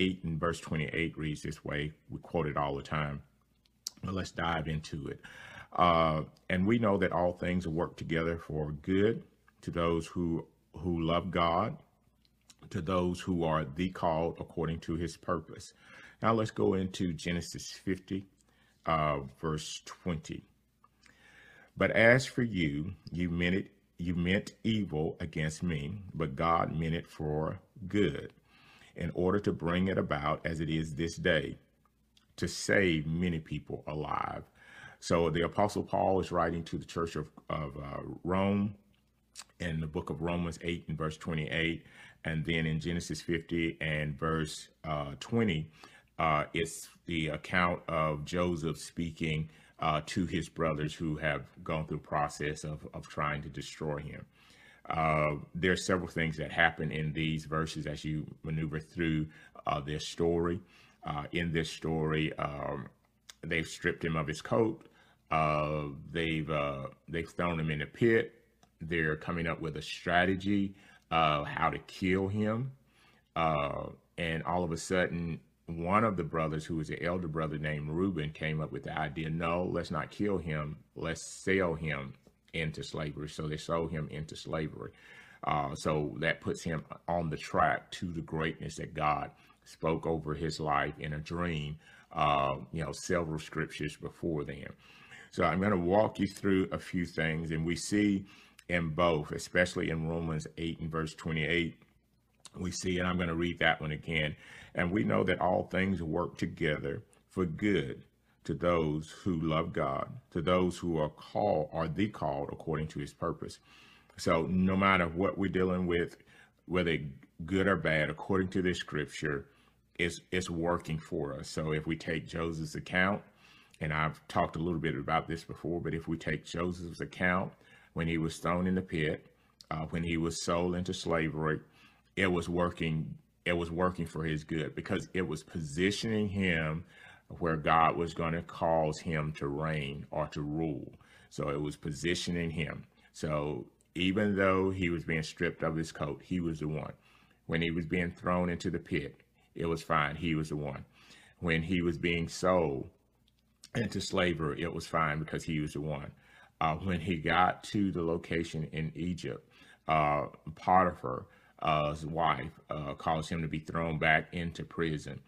8 and verse 28 reads this way. We quote it all the time. But let's dive into it. Uh, and we know that all things work together for good to those who who love God, to those who are the called according to his purpose. Now let's go into Genesis 50, uh, verse 20. But as for you, you meant it, you meant evil against me, but God meant it for good, in order to bring it about as it is this day, to save many people alive. So the Apostle Paul is writing to the church of, of uh, Rome in the book of Romans 8 and verse 28. And then in Genesis 50 and verse uh, 20, uh, it's the account of Joseph speaking uh, to his brothers who have gone through the process of, of trying to destroy him. Uh, there are several things that happen in these verses as you maneuver through uh, story. Uh, in this story, um, they've stripped him of his coat. Uh, they've uh, they've thrown him in a pit. They're coming up with a strategy uh, how to kill him. and all of a sudden, one of the brothers, who was the elder brother named Reuben, came up with the idea no, let's not kill him, let's sell him into slavery. So they sold him into slavery. Uh, so that puts him on the track to the greatness that God spoke over his life in a dream, uh, you know, several scriptures before then. So I'm going to walk you through a few things, and we see in both, especially in Romans 8 and verse 28, we see, and I'm going to read that one again. And we know that all things work together for good to those who love God, to those who are called, are the called according to his purpose. So no matter what we're dealing with, whether good or bad, according to this scripture, it's, it's working for us. So if we take Joseph's account, and I've talked a little bit about this before, but if we take Joseph's account when he was thrown in the pit, uh, when he was sold into slavery, it was working it was working for his good because it was positioning him where God was going to cause him to reign or to rule. So it was positioning him. So even though he was being stripped of his coat, he was the one. When he was being thrown into the pit, it was fine. He was the one. When he was being sold into slavery, it was fine because he was the one. Uh, when he got to the location in Egypt, uh, Potiphar, uh, wife, uh, caused him to be thrown back into prison.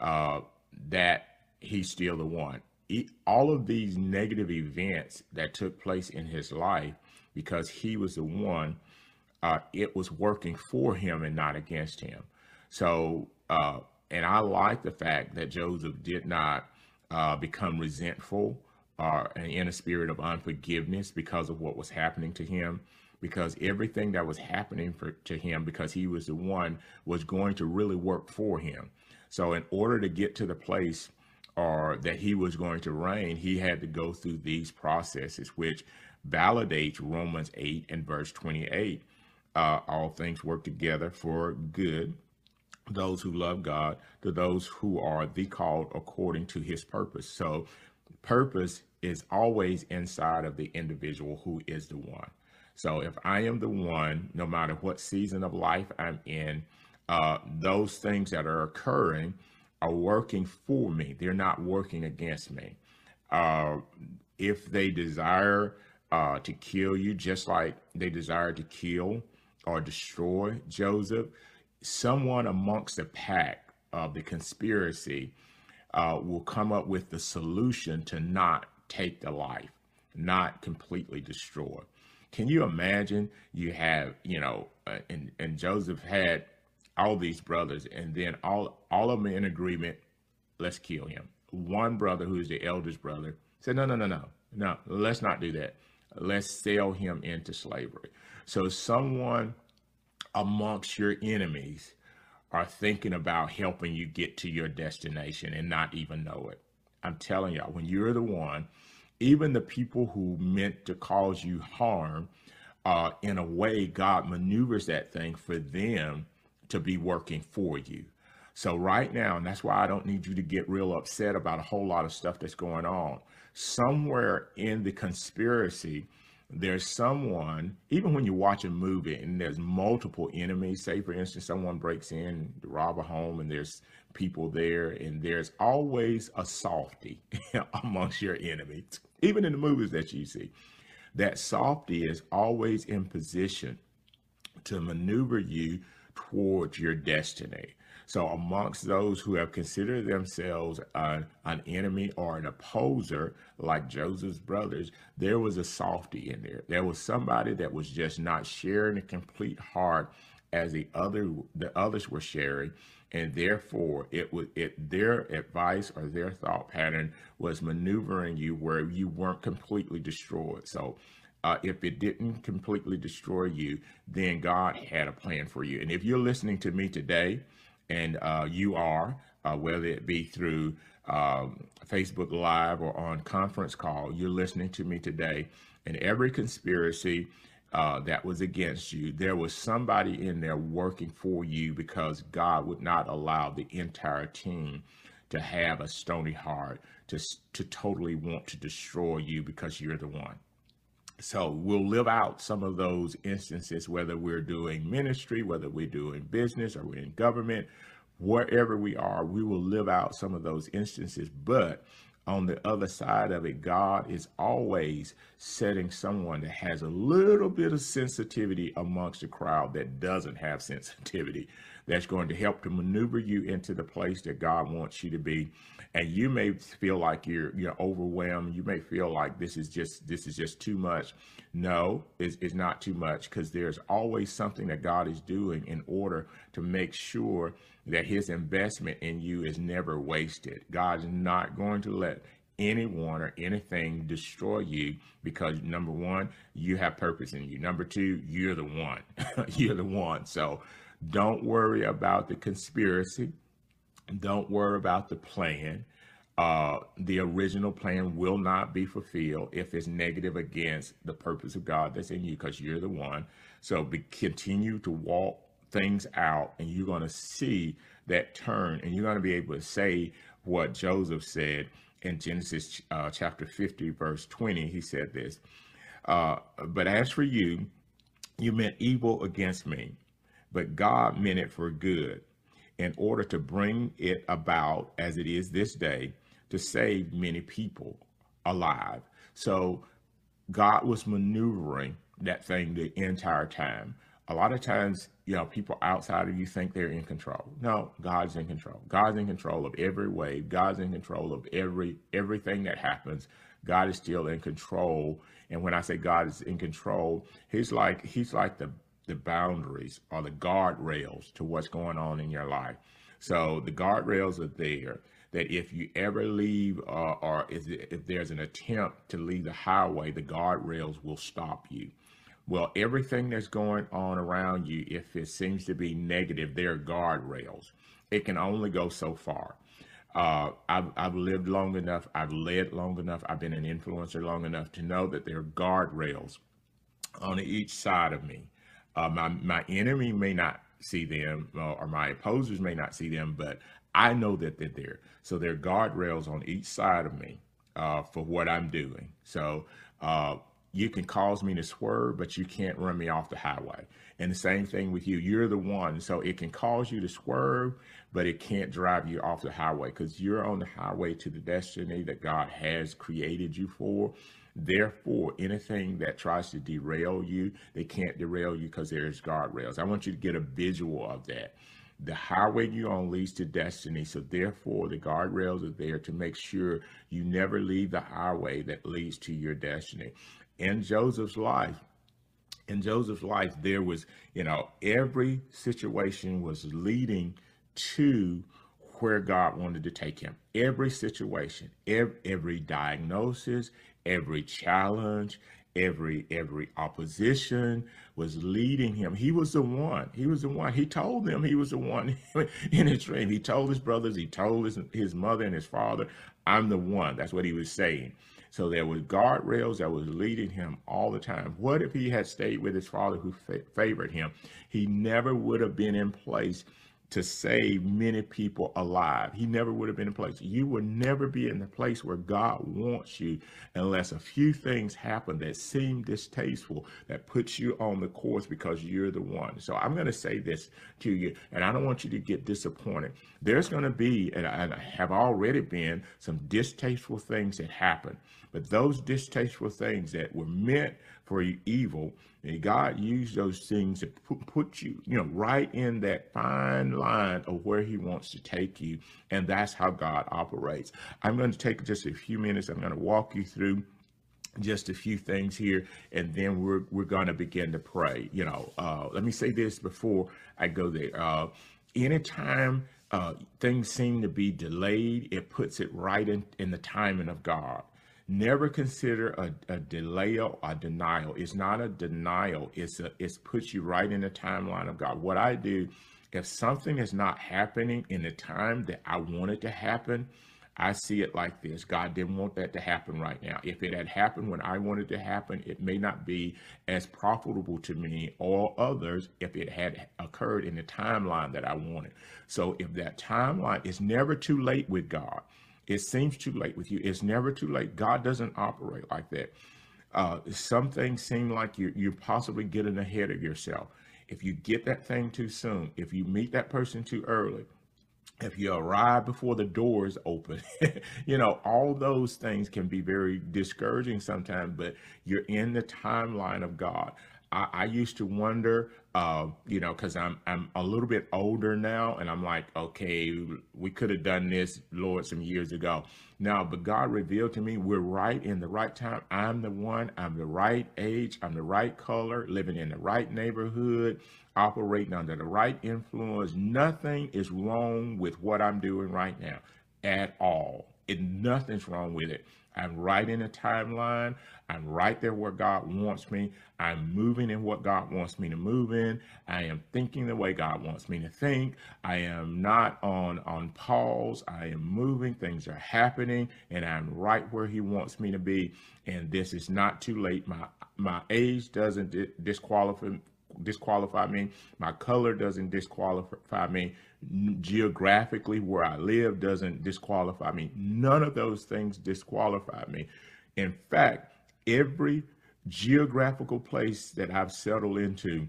Uh, that he's still the one. He, all of these negative events that took place in his life, because he was the one, uh, it was working for him and not against him. So, uh, and I like the fact that Joseph did not uh, become resentful or in a spirit of unforgiveness because of what was happening to him because everything that was happening for, to him because he was the one was going to really work for him. So in order to get to the place or that he was going to reign, he had to go through these processes, which validates Romans 8 and verse 28. Uh, all things work together for good, those who love God, to those who are the called according to his purpose. So purpose is always inside of the individual who is the one. So if I am the one, no matter what season of life I'm in, uh, those things that are occurring are working for me. They're not working against me. Uh, if they desire uh, to kill you, just like they desire to kill or destroy Joseph, someone amongst the pack of the conspiracy uh, will come up with the solution to not take the life, not completely destroy. Can you imagine you have, you know, uh, and, and Joseph had all these brothers and then all, all of them in agreement, let's kill him. One brother who's the eldest brother said, no, no, no, no, no, let's not do that. Let's sell him into slavery. So someone amongst your enemies are thinking about helping you get to your destination and not even know it. I'm telling y'all, when you're the one even the people who meant to cause you harm, uh, in a way, God maneuvers that thing for them to be working for you. So right now, and that's why I don't need you to get real upset about a whole lot of stuff that's going on. Somewhere in the conspiracy, there's someone, even when you watch a movie and there's multiple enemies, say for instance, someone breaks in to rob a home and there's people there, and there's always a softy amongst your enemies, even in the movies that you see. That softy is always in position to maneuver you towards your destiny. So, amongst those who have considered themselves an, an enemy or an opposer, like Joseph's brothers, there was a softy in there. There was somebody that was just not sharing a complete heart as the other the others were sharing and therefore it was it their advice or their thought pattern was maneuvering you where you weren't completely destroyed so uh, if it didn't completely destroy you then god had a plan for you and if you're listening to me today and uh, you are, uh, whether it be through um, Facebook Live or on conference call, you're listening to me today, and every conspiracy uh, that was against you, there was somebody in there working for you because God would not allow the entire team to have a stony heart, to, to totally want to destroy you because you're the one. So we'll live out some of those instances, whether we're doing ministry, whether we're doing business or we're in government, wherever we are, we will live out some of those instances. But on the other side of it, God is always setting someone that has a little bit of sensitivity amongst the crowd that doesn't have sensitivity. That's going to help to maneuver you into the place that God wants you to be. And you may feel like you're you're overwhelmed. You may feel like this is just this is just too much. No, it's, it's not too much because there's always something that God is doing in order to make sure that his investment in you is never wasted. God's not going to let anyone or anything destroy you because number one, you have purpose in you. Number two, you're the one. you're the one. So don't worry about the conspiracy. Don't worry about the plan. Uh, the original plan will not be fulfilled if it's negative against the purpose of God that's in you because you're the one. So be, continue to walk things out and you're going to see that turn and you're going to be able to say what Joseph said in Genesis uh, chapter 50, verse 20. He said this, uh, but as for you, you meant evil against me, but God meant it for good in order to bring it about as it is this day to save many people alive. So God was maneuvering that thing the entire time a lot of times, you know, people outside of you think they're in control. No, God's in control. God's in control of every wave. God's in control of every everything that happens. God is still in control. And when I say God is in control, he's like he's like the the boundaries or the guardrails to what's going on in your life. So the guardrails are there that if you ever leave uh, or if, there's an attempt to leave the highway, the guardrails will stop you. Well, everything that's going on around you, if it seems to be negative, there are guardrails. It can only go so far. Uh, I've, I've lived long enough, I've led long enough, I've been an influencer long enough to know that there are guardrails on each side of me. Uh, my, my enemy may not see them, uh, or my opposers may not see them, but I know that they're there. So there are guardrails on each side of me uh, for what I'm doing. So uh, you can cause me to swerve, but you can't run me off the highway. And the same thing with you. You're the one. So it can cause you to swerve, but it can't drive you off the highway because you're on the highway to the destiny that God has created you for. Therefore, anything that tries to derail you, they can't derail you because there's guardrails. I want you to get a visual of that. The highway you're on leads to destiny. So therefore, the guardrails are there to make sure you never leave the highway that leads to your destiny in Joseph's life, in Joseph's life, there was, you know, every situation was leading to where God wanted to take him. Every situation, every, every diagnosis, every challenge, every every opposition was leading him. He was the one. He was the one. He told them he was the one in his dream. He told his brothers, he told his, his mother and his father, I'm the one. That's what he was saying. So there was guardrails that was leading him all the time. What if he had stayed with his father who fa- favored him? He never would have been in place to save many people alive. He never would have been in place. You will never be in the place where God wants you unless a few things happen that seem distasteful, that puts you on the course because you're the one. So I'm going to say this to you, and I don't want you to get disappointed. There's going to be, and I have already been, some distasteful things that happen. But those distasteful things that were meant for evil, and God used those things to put you, you know, right in that fine line of where He wants to take you. And that's how God operates. I'm going to take just a few minutes. I'm going to walk you through just a few things here and then we're we're going to begin to pray you know uh, let me say this before i go there uh, anytime uh, things seem to be delayed it puts it right in in the timing of god Never consider a, a delay or a denial. It's not a denial. It's a it's puts you right in the timeline of God. What I do, if something is not happening in the time that I want it to happen, I see it like this. God didn't want that to happen right now. If it had happened when I wanted to happen, it may not be as profitable to me or others if it had occurred in the timeline that I wanted. So if that timeline is never too late with God, it seems too late with you. It's never too late. God doesn't operate like that. Uh, some things seem like you're, you're possibly getting ahead of yourself. If you get that thing too soon, if you meet that person too early, if you arrive before the doors open, you know, all those things can be very discouraging sometimes, but you're in the timeline of God. I, I used to wonder, uh, you know, because I'm I'm a little bit older now, and I'm like, okay, we could have done this, Lord, some years ago. Now, but God revealed to me we're right in the right time. I'm the one. I'm the right age. I'm the right color. Living in the right neighborhood. Operating under the right influence. Nothing is wrong with what I'm doing right now, at all. It, nothing's wrong with it. I'm right in a timeline. I'm right there where God wants me. I'm moving in what God wants me to move in. I am thinking the way God wants me to think. I am not on on pause. I am moving. Things are happening, and I'm right where He wants me to be. And this is not too late. My my age doesn't disqualify disqualify me. My color doesn't disqualify me. Geographically, where I live doesn't disqualify me. None of those things disqualify me. In fact, every geographical place that I've settled into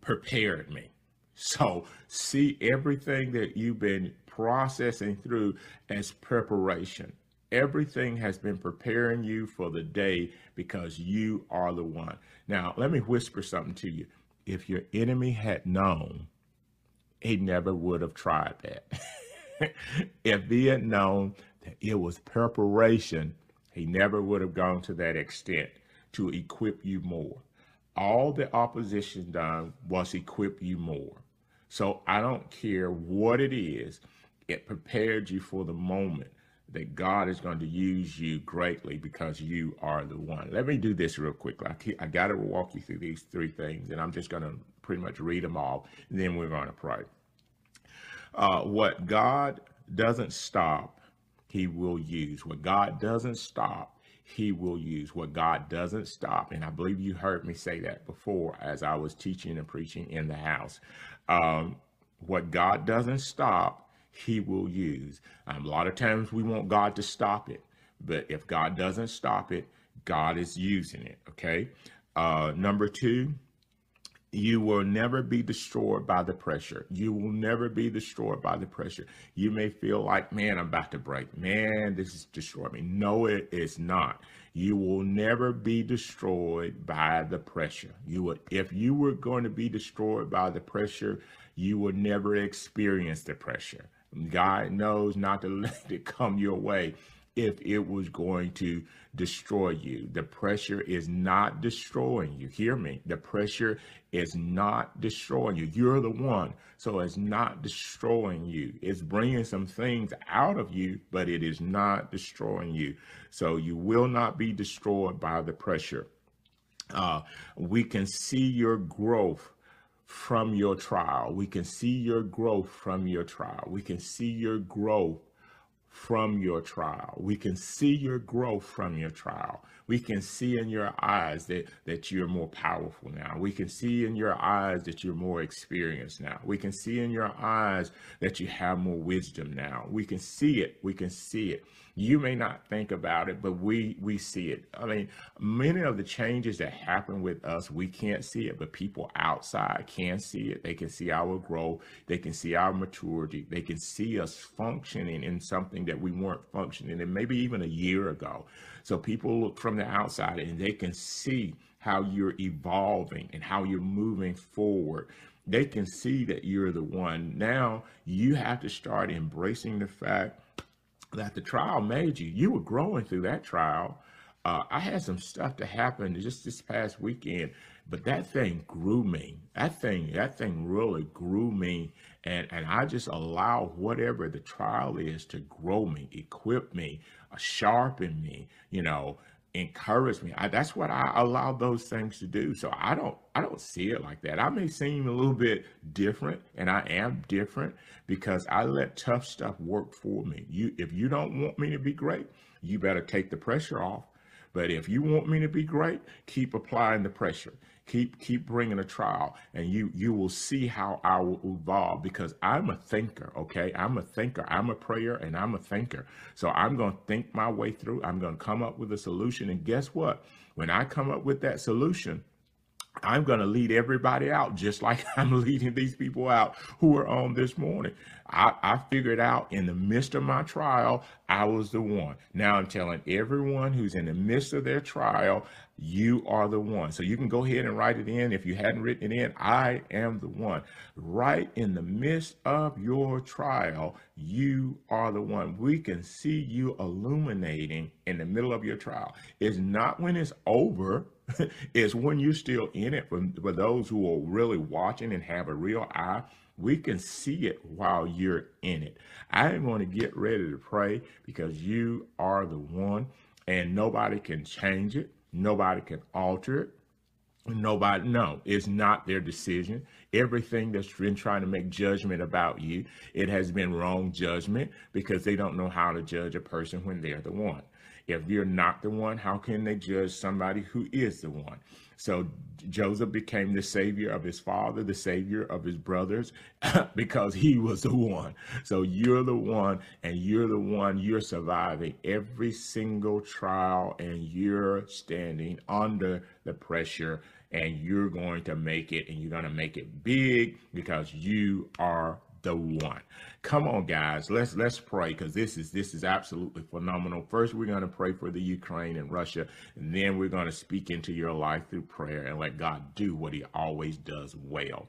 prepared me. So see everything that you've been processing through as preparation. Everything has been preparing you for the day because you are the one. Now, let me whisper something to you if your enemy had known, he never would have tried that. if he had known that it was preparation, he never would have gone to that extent to equip you more. All the opposition done was equip you more. So I don't care what it is, it prepared you for the moment that God is going to use you greatly because you are the one. Let me do this real quickly. I, I got to walk you through these three things, and I'm just going to pretty much read them all, and then we're going to pray. Uh, what God doesn't stop, He will use. What God doesn't stop, He will use. What God doesn't stop, and I believe you heard me say that before as I was teaching and preaching in the house. Um, what God doesn't stop, he will use. Um, a lot of times we want God to stop it, but if God doesn't stop it, God is using it. Okay. Uh, number two, you will never be destroyed by the pressure. You will never be destroyed by the pressure. You may feel like, man, I'm about to break. Man, this is destroying me. No, it is not. You will never be destroyed by the pressure. You would, if you were going to be destroyed by the pressure, you would never experience the pressure. God knows not to let it come your way if it was going to destroy you. The pressure is not destroying you. Hear me. The pressure is not destroying you. You're the one. So it's not destroying you. It's bringing some things out of you, but it is not destroying you. So you will not be destroyed by the pressure. Uh, we can see your growth from your trial. We can see your growth from your trial. We can see your growth from your trial. We can see your growth from your trial. We can see in your eyes that, that you're more powerful now. We can see in your eyes that you're more experienced now. We can see in your eyes that you have more wisdom now. We can see it. We can see it. You may not think about it, but we we see it. I mean, many of the changes that happen with us, we can't see it, but people outside can see it. They can see our growth. They can see our maturity. They can see us functioning in something that we weren't functioning in maybe even a year ago. So people look from the outside and they can see how you're evolving and how you're moving forward. They can see that you're the one. Now you have to start embracing the fact that the trial made you. You were growing through that trial. Uh, I had some stuff to happen just this past weekend, but that thing grew me. That thing, that thing really grew me, and and I just allow whatever the trial is to grow me, equip me, uh, sharpen me. You know, encourage me. I, that's what I allow those things to do. So I don't I don't see it like that. I may seem a little bit different, and I am different because I let tough stuff work for me. You if you don't want me to be great, you better take the pressure off. But if you want me to be great, keep applying the pressure keep keep bringing a trial and you you will see how i will evolve because i'm a thinker okay? I'm a thinker. I'm a prayer and i'm a thinker. So i'm going to think my way through. I'm going to come up with a solution and guess what? When i come up with that solution I'm going to lead everybody out just like I'm leading these people out who are on this morning. I, I figured out in the midst of my trial, I was the one. Now I'm telling everyone who's in the midst of their trial, you are the one. So you can go ahead and write it in. If you hadn't written it in, I am the one. Right in the midst of your trial, you are the one. We can see you illuminating in the middle of your trial. It's not when it's over. it's when you're still in it. For, for those who are really watching and have a real eye, we can see it while you're in it. I am going to get ready to pray because you are the one and nobody can change it. Nobody can alter it. Nobody, no, it's not their decision. Everything that's been trying to make judgment about you, it has been wrong judgment because they don't know how to judge a person when they're the one. If you're not the one, how can they judge somebody who is the one? So Joseph became the savior of his father, the savior of his brothers, because he was the one. So you're the one, and you're the one, you're surviving every single trial, and you're standing under the pressure, and you're going to make it, and you're going to make it big because you are the one. Come on, guys, let's let's pray because this is this is absolutely phenomenal. First, we're going to pray for the Ukraine and Russia, and then we're going to speak into your life through prayer and let God do what He always does well.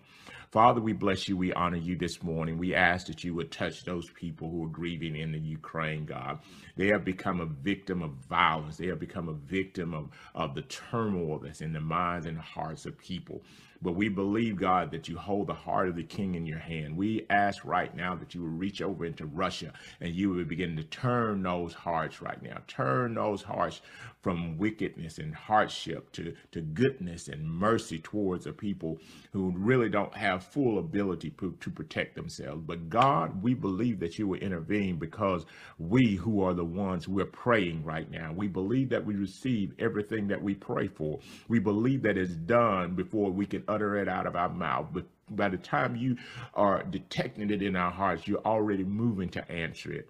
Father, we bless you. We honor you this morning. We ask that you would touch those people who are grieving in the Ukraine, God. They have become a victim of violence. They have become a victim of, of the turmoil that's in the minds and hearts of people. But we believe, God, that you hold the heart of the king in your hand. We ask right now that you will reach over into Russia and you will begin to turn those hearts right now. Turn those hearts from wickedness and hardship to, to goodness and mercy towards a people who really don't have full ability to, to protect themselves. But God, we believe that you will intervene because we who are the ones we're praying right now, we believe that we receive everything that we pray for. We believe that it's done before we can utter it out of our mouth. But by the time you are detecting it in our hearts, you're already moving to answer it.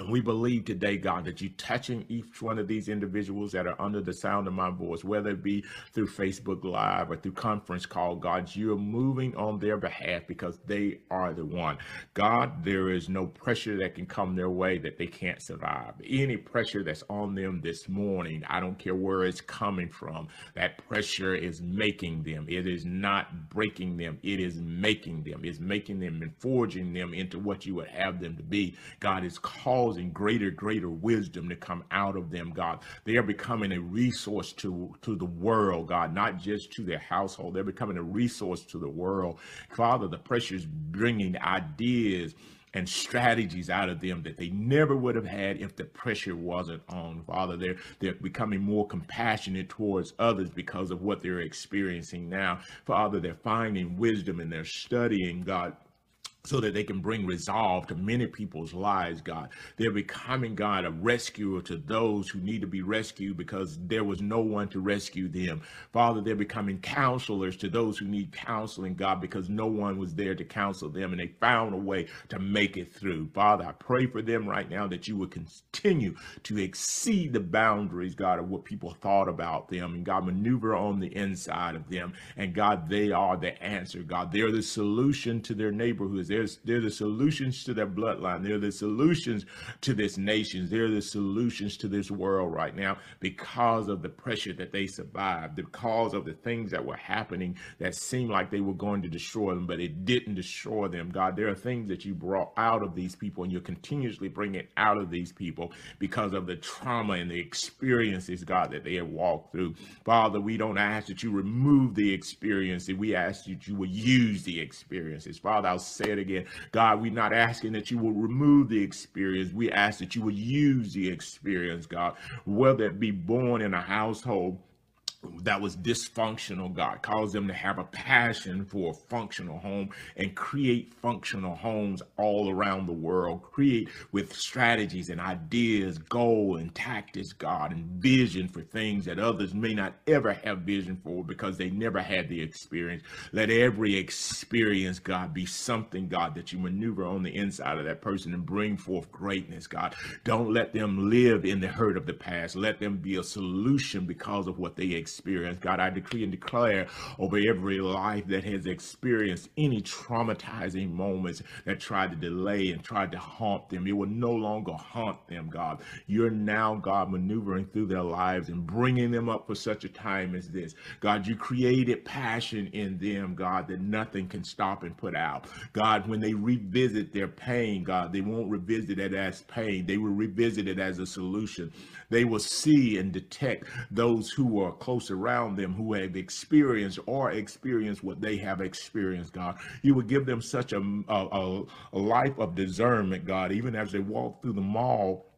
And we believe today, God, that you're touching each one of these individuals that are under the sound of my voice, whether it be through Facebook Live or through conference call, God, you're moving on their behalf because they are the one. God, there is no pressure that can come their way that they can't survive. Any pressure that's on them this morning, I don't care where it's coming from, that pressure is making them. It is not breaking them, it is making them. It's making them and forging them into what you would have them to be. God is calling causing greater, greater wisdom to come out of them, God. They are becoming a resource to, to the world, God, not just to their household. They're becoming a resource to the world. Father, the pressure is bringing ideas and strategies out of them that they never would have had if the pressure wasn't on. Father, they're they're becoming more compassionate towards others because of what they're experiencing now. Father, they're finding wisdom and they're studying God so that they can bring resolve to many people's lives, God. They're becoming, God, a rescuer to those who need to be rescued because there was no one to rescue them. Father, they're becoming counselors to those who need counseling, God, because no one was there to counsel them and they found a way to make it through. Father, I pray for them right now that you would continue to exceed the boundaries, God, of what people thought about them and God, maneuver on the inside of them. And God, they are the answer, God. They're the solution to their neighborhoods there's they're the solutions to their bloodline. They're the solutions to this nation. They're the solutions to this world right now because of the pressure that they survived, because of the things that were happening that seemed like they were going to destroy them, but it didn't destroy them. God, there are things that you brought out of these people, and you're continuously bringing out of these people because of the trauma and the experiences, God, that they have walked through. Father, we don't ask that you remove the experience, we ask that you will use the experiences. Father, I'll say it again. God, we're not asking that you will remove the experience. We ask that you will use the experience, God, whether it be born in a household that was dysfunctional, God. Cause them to have a passion for a functional home and create functional homes all around the world. Create with strategies and ideas, goal and tactics, God, and vision for things that others may not ever have vision for because they never had the experience. Let every experience, God, be something, God, that you maneuver on the inside of that person and bring forth greatness, God. Don't let them live in the hurt of the past. Let them be a solution because of what they experienced. God, I decree and declare over every life that has experienced any traumatizing moments that tried to delay and tried to haunt them. It will no longer haunt them, God. You're now, God, maneuvering through their lives and bringing them up for such a time as this. God, you created passion in them, God, that nothing can stop and put out. God, when they revisit their pain, God, they won't revisit it as pain. They will revisit it as a solution. They will see and detect those who are close around them who have experienced or experienced what they have experienced, God. You would give them such a, a, a life of discernment, God, even as they walk through the mall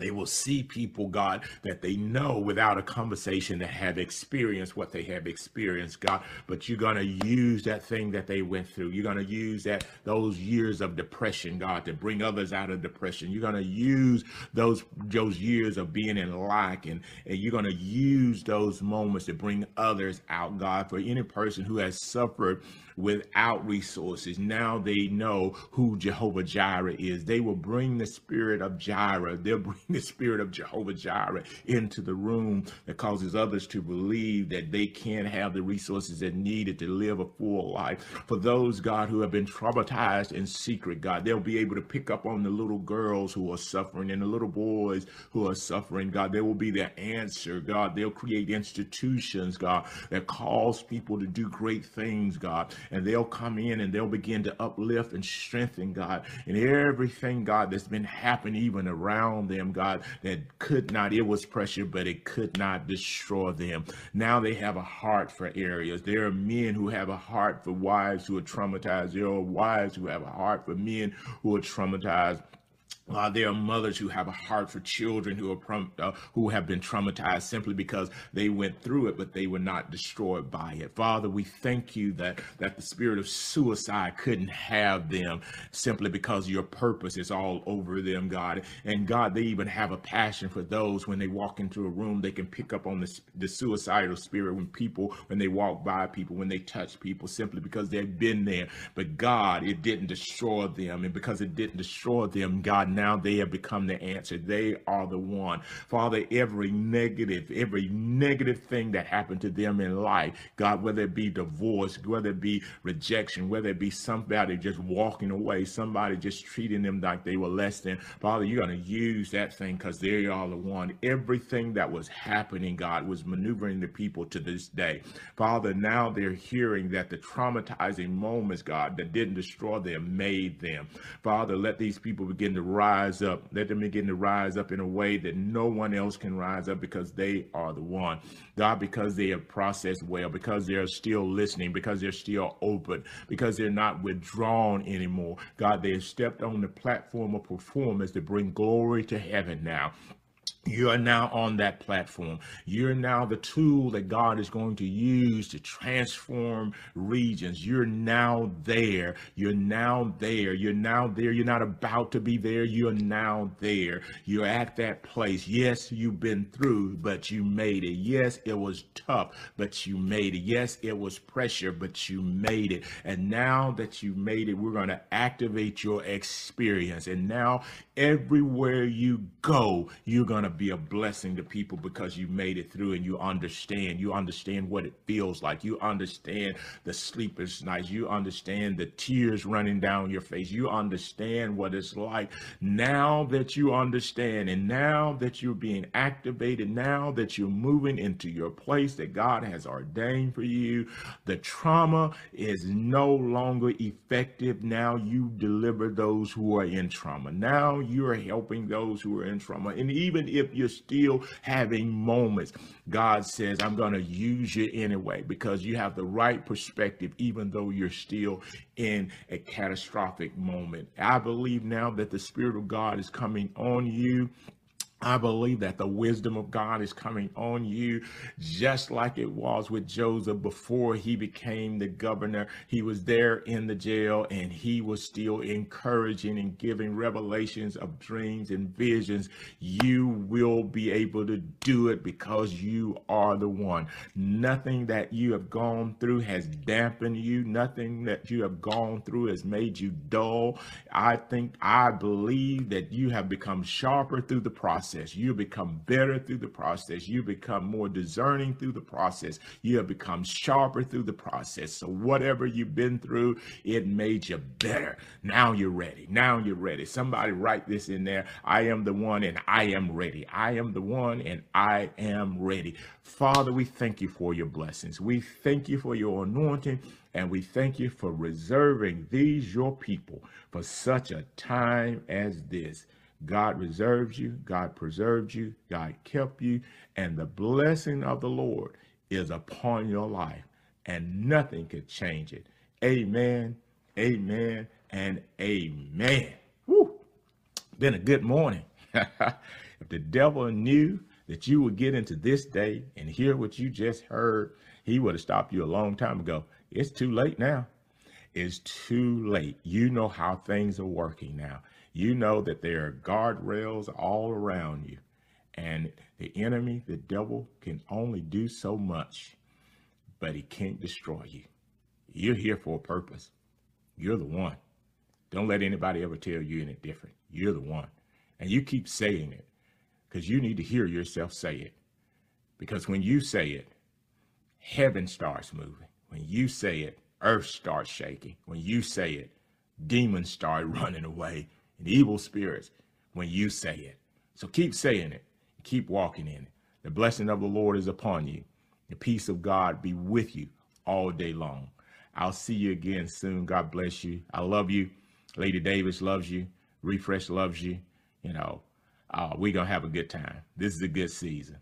they will see people, God, that they know without a conversation that have experienced what they have experienced, God. But you're going to use that thing that they went through. You're going to use that those years of depression, God, to bring others out of depression. You're going to use those those years of being in lack, and, and you're going to use those moments to bring others out, God. For any person who has suffered without resources, now they know who Jehovah Jireh is. They will bring the spirit of Jireh. They'll bring the spirit of Jehovah Jireh into the room that causes others to believe that they can have the resources that needed to live a full life. For those, God, who have been traumatized in secret, God, they'll be able to pick up on the little girls who are suffering and the little boys who are suffering, God. They will be their answer, God. They'll create institutions, God, that cause people to do great things, God. And they'll come in and they'll begin to uplift and strengthen, God, and everything, God, that's been happening even around them, God, that could not, it was pressure, but it could not destroy them. Now they have a heart for areas. There are men who have a heart for wives who are traumatized. There are wives who have a heart for men who are traumatized. Uh, there are mothers who have a heart for children who are uh, who have been traumatized simply because they went through it, but they were not destroyed by it. Father, we thank you that that the spirit of suicide couldn't have them simply because your purpose is all over them, God. And God, they even have a passion for those when they walk into a room, they can pick up on the, the suicidal spirit when people when they walk by people, when they touch people, simply because they've been there. But God, it didn't destroy them, and because it didn't destroy them, God now they have become the answer. They are the one. Father, every negative, every negative thing that happened to them in life, God, whether it be divorce, whether it be rejection, whether it be somebody just walking away, somebody just treating them like they were less than, Father, you're going to use that thing because they are the one. Everything that was happening, God, was maneuvering the people to this day. Father, now they're hearing that the traumatizing moments, God, that didn't destroy them, made them. Father, let these people begin to rise rise up. Let them begin to rise up in a way that no one else can rise up because they are the one. God, because they have processed well, because they're still listening, because they're still open, because they're not withdrawn anymore. God, they have stepped on the platform of performance to bring glory to heaven now. You are now on that platform. You're now the tool that God is going to use to transform regions. You're now there. You're now there. You're now there. You're not about to be there. You're now there. You're at that place. Yes, you've been through, but you made it. Yes, it was tough, but you made it. Yes, it was pressure, but you made it. And now that you made it, we're going to activate your experience. And now everywhere you go, you're going to be a blessing to people because you made it through and you understand. You understand what it feels like. You understand the sleepless nights. You understand the tears running down your face. You understand what it's like. Now that you understand and now that you're being activated, now that you're moving into your place that God has ordained for you, the trauma is no longer effective. Now you deliver those who are in trauma. Now you're helping those who are in trauma. And even if you're still having moments. God says, I'm going to use you anyway because you have the right perspective, even though you're still in a catastrophic moment. I believe now that the Spirit of God is coming on you I believe that the wisdom of God is coming on you just like it was with Joseph before he became the governor. He was there in the jail and he was still encouraging and giving revelations of dreams and visions. You will be able to do it because you are the one. Nothing that you have gone through has dampened you. Nothing that you have gone through has made you dull. I think, I believe that you have become sharper through the process process. You become better through the process. You become more discerning through the process. You have become sharper through the process. So whatever you've been through, it made you better. Now you're ready. Now you're ready. Somebody write this in there. I am the one and I am ready. I am the one and I am ready. Father, we thank you for your blessings. We thank you for your anointing and we thank you for reserving these your people for such a time as this. God reserved you, God preserved you, God kept you, and the blessing of the Lord is upon your life, and nothing could change it. Amen, amen, and amen. Woo! Been a good morning. if the devil knew that you would get into this day and hear what you just heard, he would have stopped you a long time ago. It's too late now. It's too late. You know how things are working now you know that there are guardrails all around you. And the enemy, the devil, can only do so much, but he can't destroy you. You're here for a purpose. You're the one. Don't let anybody ever tell you any different. You're the one. And you keep saying it because you need to hear yourself say it. Because when you say it, heaven starts moving. When you say it, earth starts shaking. When you say it, demons start running away and evil spirits when you say it. So keep saying it. Keep walking in it. The blessing of the Lord is upon you. The peace of God be with you all day long. I'll see you again soon. God bless you. I love you. Lady Davis loves you. Refresh loves you. You know, uh, we're going to have a good time. This is a good season.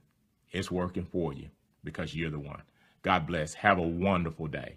It's working for you because you're the one. God bless. Have a wonderful day.